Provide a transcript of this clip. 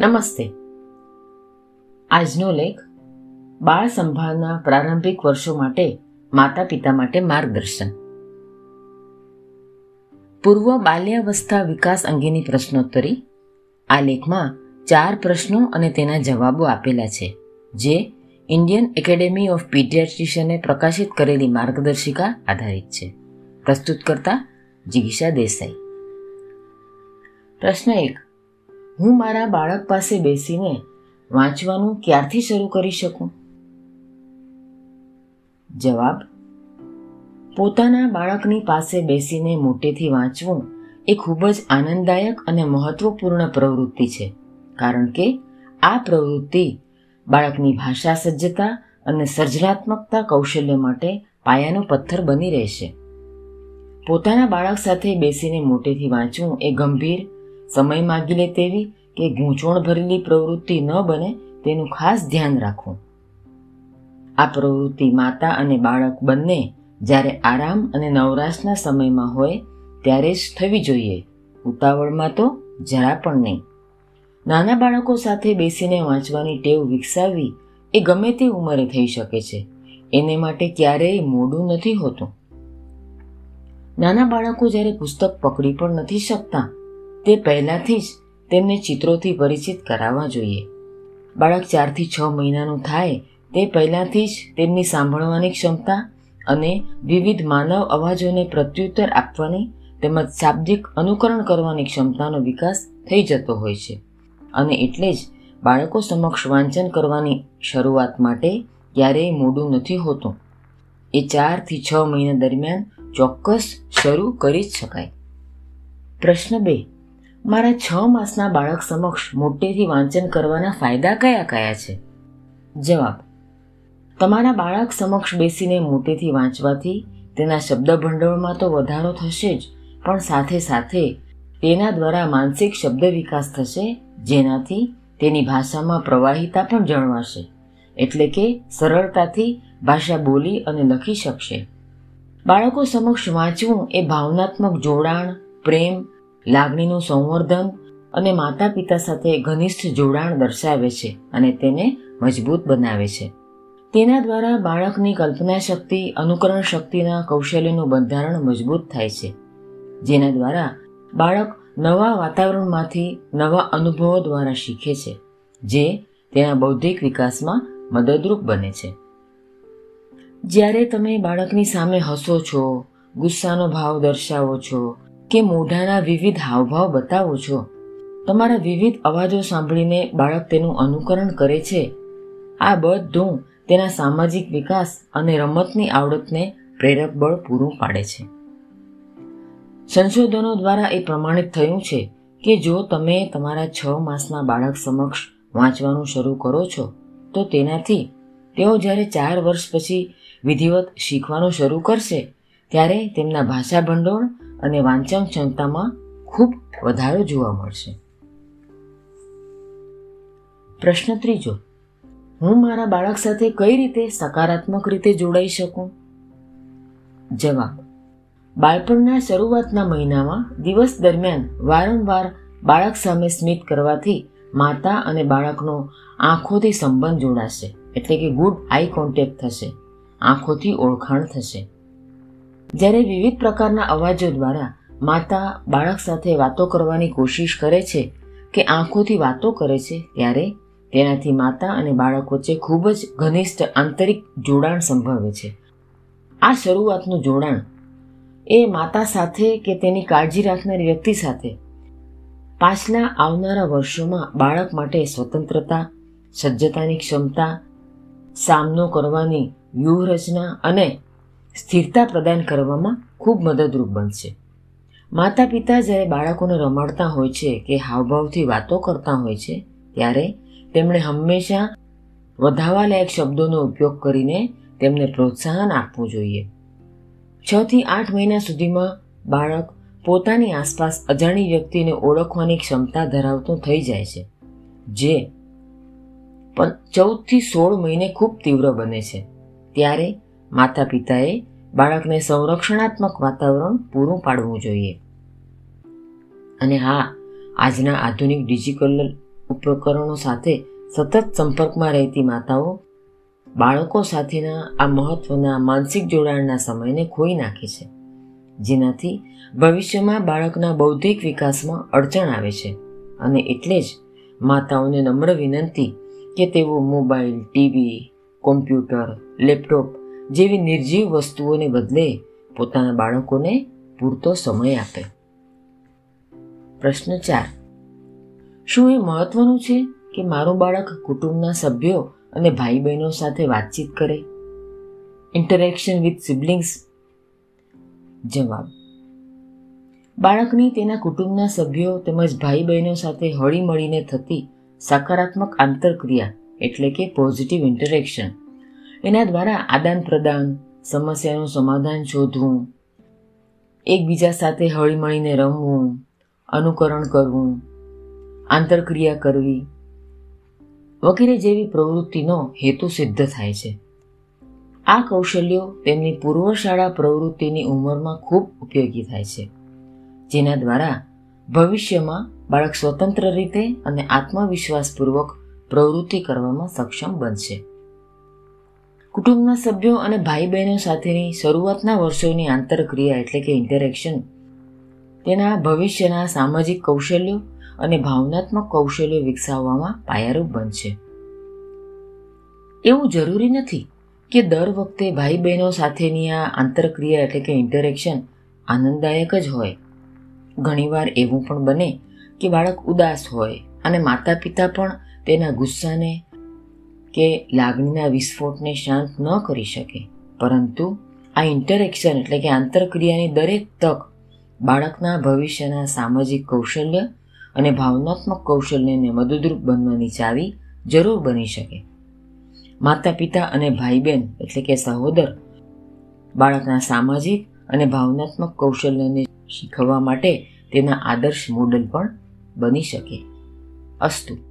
નમસ્તે. આજનો લેખ બાળ સંભાળના પ્રારંભિક વર્ષો માટે માતા પિતા માટે માર્ગદર્શન. પૂર્વ બાલ્યાવસ્થા વિકાસ અંગેની પ્રશ્નોત્તરી. આ લેખમાં ચાર પ્રશ્નો અને તેના જવાબો આપેલા છે. જે ઇન્ડિયન એકેડેમી ઓફ પીડિયાટ્રિશિયને પ્રકાશિત કરેલી માર્ગદર્શિકા આધારિત છે. પ્રસ્તુત કરતા જિગીષા દેસાઈ. પ્રશ્ન એક. હું મારા બાળક પાસે બેસીને વાંચવાનું ક્યારથી શરૂ કરી શકું? જવાબ, પોતાના બાળકની પાસે બેસીને મોટેથી વાંચવું એ ખૂબ જ આનંદદાયક અને મહત્વપૂર્ણ પ્રવૃત્તિ છે, કારણ કે આ પ્રવૃત્તિ બાળકની ભાષા સજ્જતા અને સર્જનાત્મકતા કૌશલ્ય માટે પાયાનો પથ્થર બની રહેશે. પોતાના બાળક સાથે બેસીને મોટેથી વાંચવું એ ગંભીર સમય માગી લે તેવી કે ગૂંચવણ ભરેલી પ્રવૃત્તિ ન બને તેનું ખાસ ધ્યાન રાખવું. આ પ્રવૃત્તિ માતા અને બાળક બંને જ્યારે આરામ અને નવરાશના સમયમાં હોય ત્યારે જ થવી જોઈએ. ઉતાવળમાં તો જરા પણ નહીં. નાના બાળકો સાથે બેસીને વાંચવાની ટેવ વિકસાવવી એ ગમે તે ઉંમરે થઈ શકે છે. એને માટે ક્યારેય મોડું નથી હોતું. નાના બાળકો જ્યારે પુસ્તક પકડી પણ નથી શકતા તે પહેલાંથી જ તેમને ચિત્રોથી પરિચિત કરાવવા જોઈએ. બાળક ચારથી છ મહિનાનું થાય, તે પહેલાંથી જ તેમની સાંભળવાની ક્ષમતા અને વિવિધ માનવ અવાજોને પ્રત્યુત્તર આપવાની તેમજ શાબ્દિક અનુકરણ કરવાની ક્ષમતાનો વિકાસ થઈ જતો હોય છે. અને એટલે જ બાળકો સમક્ષ વાંચન કરવાની શરૂઆત માટે ક્યારેય મોડું નથી હોતું. એ ચારથી છ મહિના દરમિયાન ચોક્કસ શરૂ કરી જ શકાય. પ્રશ્ન બે. મારા છ માસના બાળક સમક્ષ મોટેથી વાંચન કરવાના ફાયદા કયા કયા છે? જવાબ, તમારા બાળક સમક્ષ બેસીને મોટેથી વાંચવાથી તેના શબ્દ ભંડોળમાં તો વધારો થશે જ, પણ સાથે સાથે તેના દ્વારા માનસિક શબ્દ વિકાસ થશે, જેનાથી તેની ભાષામાં પ્રવાહિતા પણ જળવાશે, એટલે કે સરળતાથી ભાષા બોલી અને લખી શકશે. બાળકો સમક્ષ વાંચવું એ ભાવનાત્મક જોડાણ, પ્રેમ લાગણીનું સંવર્ધન અને માતા પિતા સાથે ઘનિષ્ઠ જોડાણ દર્શાવે છે અને તેને મજબૂત બનાવે છે. તેના દ્વારા બાળકની કલ્પના શક્તિ, અનુકરણ શક્તિના કૌશલ્યનું બંધારણ મજબૂત થાય છે. જેના દ્વારા બાળક નવા વાતાવરણમાંથી નવા અનુભવો દ્વારા શીખે છે, જે તેના બૌદ્ધિક વિકાસમાં મદદરૂપ બને છે. જ્યારે તમે બાળકની સામે હસો છો, ગુસ્સાનો ભાવ દર્શાવો છો કે મોઢાના વિવિધ હાવભાવ બતાવો છો? તમારા વિવિધ અવાજો સાંભળીને બાળક તેનું અનુકરણ કરે છે. આ બધું તેના સામાજિક વિકાસ અને રમતની આવડતને પ્રેરક બળ પૂરું પાડે છે. સંશોધનો દ્વારા એ પ્રમાણિત થયું છે કે જો તમે તમારા છ માસના બાળક સમક્ષ વાંચવાનું શરૂ કરો છો, તો તેનાથી તેઓ જ્યારે ચાર વર્ષ પછી વિધિવત શીખવાનું શરૂ કરશે, ત્યારે તેમના ભાષા ભંડોળ અને વાંચન ક્ષમતામાં ખૂબ વધારો જોવા મળશે. પ્રશ્ન ત્રીજો, હું મારા બાળક સાથે કઈ રીતે સકારાત્મક રીતે જોડાઈ શકું? જવાબ, બાળપણના શરૂઆતના મહિનામાં દિવસ દરમિયાન વારંવાર બાળક સામે સ્મિત કરવાથી માતા અને બાળકનો આંખોથી સંબંધ જોડાશે, એટલે કે ગુડ આઈ કોન્ટેક્ટ થશે, આંખોથી ઓળખાણ થશે. જ્યારે વિવિધ પ્રકારના અવાજો દ્વારા માતા બાળક સાથે વાતો કરવાની કોશિશ કરે છે કે આંખોથી વાતો કરે છે, ત્યારે તેનાથી માતા અને બાળક વચ્ચે ખૂબ જ ઘનિષ્ઠ આંતરિક જોડાણ સંભવે છે. આ શરૂઆતનું જોડાણ એ માતા સાથે કે તેની કાળજી રાખનારી વ્યક્તિ સાથે પાછલા આવનારા વર્ષોમાં બાળક માટે સ્વતંત્રતા, સજ્જતાની ક્ષમતા, સામનો કરવાની વ્યૂહરચના અને સ્થિરતા પ્રદાન કરવામાં ખૂબ મદદરૂપ બનશે. માતા પિતા જ્યારે બાળકોને રમાડતા હોય છે કે હાવભાવથી વાતો કરતા હોય છે, ત્યારે તેમણે હંમેશા વધાવાલાયક શબ્દોનો ઉપયોગ કરીને તેમને પ્રોત્સાહન આપવું જોઈએ. છ થી આઠ મહિના સુધીમાં બાળક પોતાની આસપાસ અજાણી વ્યક્તિને ઓળખવાની ક્ષમતા ધરાવતું થઈ જાય છે, જે ચૌદથી સોળ મહિને ખૂબ તીવ્ર બને છે. ત્યારે માતા પિતાએ બાળકને સંરક્ષણાત્મક વાતાવરણ પૂરું પાડવું જોઈએ. અને હા, આજના આધુનિક ડિજિટલ ઉપકરણો સાથે સતત સંપર્કમાં રહેતી માતાઓ બાળકો સાથેના આ મહત્વના માનસિક જોડાણના સમયને ખોઈ નાખે છે. જેનાથી ભવિષ્યમાં બાળકના બૌદ્ધિક વિકાસમાં અડચણ આવે છે. અને એટલે જ માતાઓને નમ્ર વિનંતી કે તેઓ મોબાઈલ, ટીવી, કોમ્પ્યુટર, લેપટોપ જેવી નિર્જીવ વસ્તુઓને બદલે પોતાના બાળકોને પૂરતો સમય આપે. પ્રશ્ન ચાર. શું એ મહત્વનું છે કે મારું બાળક કુટુંબના સભ્યો અને ભાઈ બહેનો સાથે વાતચીત કરે? ઇન્ટરેક્શન વિથ સિબ્લિંગ્સ જવાબ. બાળકની તેના કુટુંબના સભ્યો તેમજ ભાઈ બહેનો સાથે હળી મળીને થતી સકારાત્મક આંતરક્રિયા એટલે કે પોઝિટિવ ઇન્ટરેક્શન એના દ્વારા આદાન પ્રદાન, સમસ્યાનું સમાધાન શોધવું, એકબીજા સાથે હળીમળીને રમવું, અનુકરણ કરવું, આંતરક્રિયા કરવી વગેરે જેવી પ્રવૃત્તિનો હેતુ સિદ્ધ થાય છે. આ કૌશલ્યો તેમની પૂર્વશાળા પ્રવૃત્તિની ઉંમરમાં ખૂબ ઉપયોગી થાય છે, જેના દ્વારા ભવિષ્યમાં બાળક સ્વતંત્ર રીતે અને આત્મવિશ્વાસપૂર્વક પ્રવૃત્તિ કરવામાં સક્ષમ બનશે. કુટુંબના સભ્યો અને ભાઈ બહેનો સાથેની શરૂઆતના વર્ષોની આંતરક્રિયા એટલે કે ઇન્ટરેક્શન તેના ભવિષ્યના સામાજિક કૌશલ્યો અને ભાવનાત્મક કૌશલ્યો વિકસાવવામાં પાયારૂપ બનશે. એવું જરૂરી નથી કે દર વખતે ભાઈ બહેનો સાથેની આ આંતરક્રિયા એટલે કે ઇન્ટરેક્શન આનંદદાયક જ હોય. ઘણીવાર એવું પણ બને કે બાળક ઉદાસ હોય અને માતા પિતા પણ તેના ગુસ્સાને કે લાગણીના વિસ્ફોટને શાંત ન કરી શકે. પરંતુ આ ઇન્ટરેક્શન એટલે કે આંતરક્રિયાની દરેક તક બાળકના ભવિષ્યના સામાજિક કૌશલ્ય અને ભાવનાત્મક કૌશલ્યને મદદરૂપ બનવાની ચાવી જરૂર બની શકે. માતા પિતા અને ભાઈ બહેન એટલે કે સહોદર બાળકના સામાજિક અને ભાવનાત્મક કૌશલ્યને શીખવવા માટે તેના આદર્શ મોડલ પણ બની શકે. અસ્તુ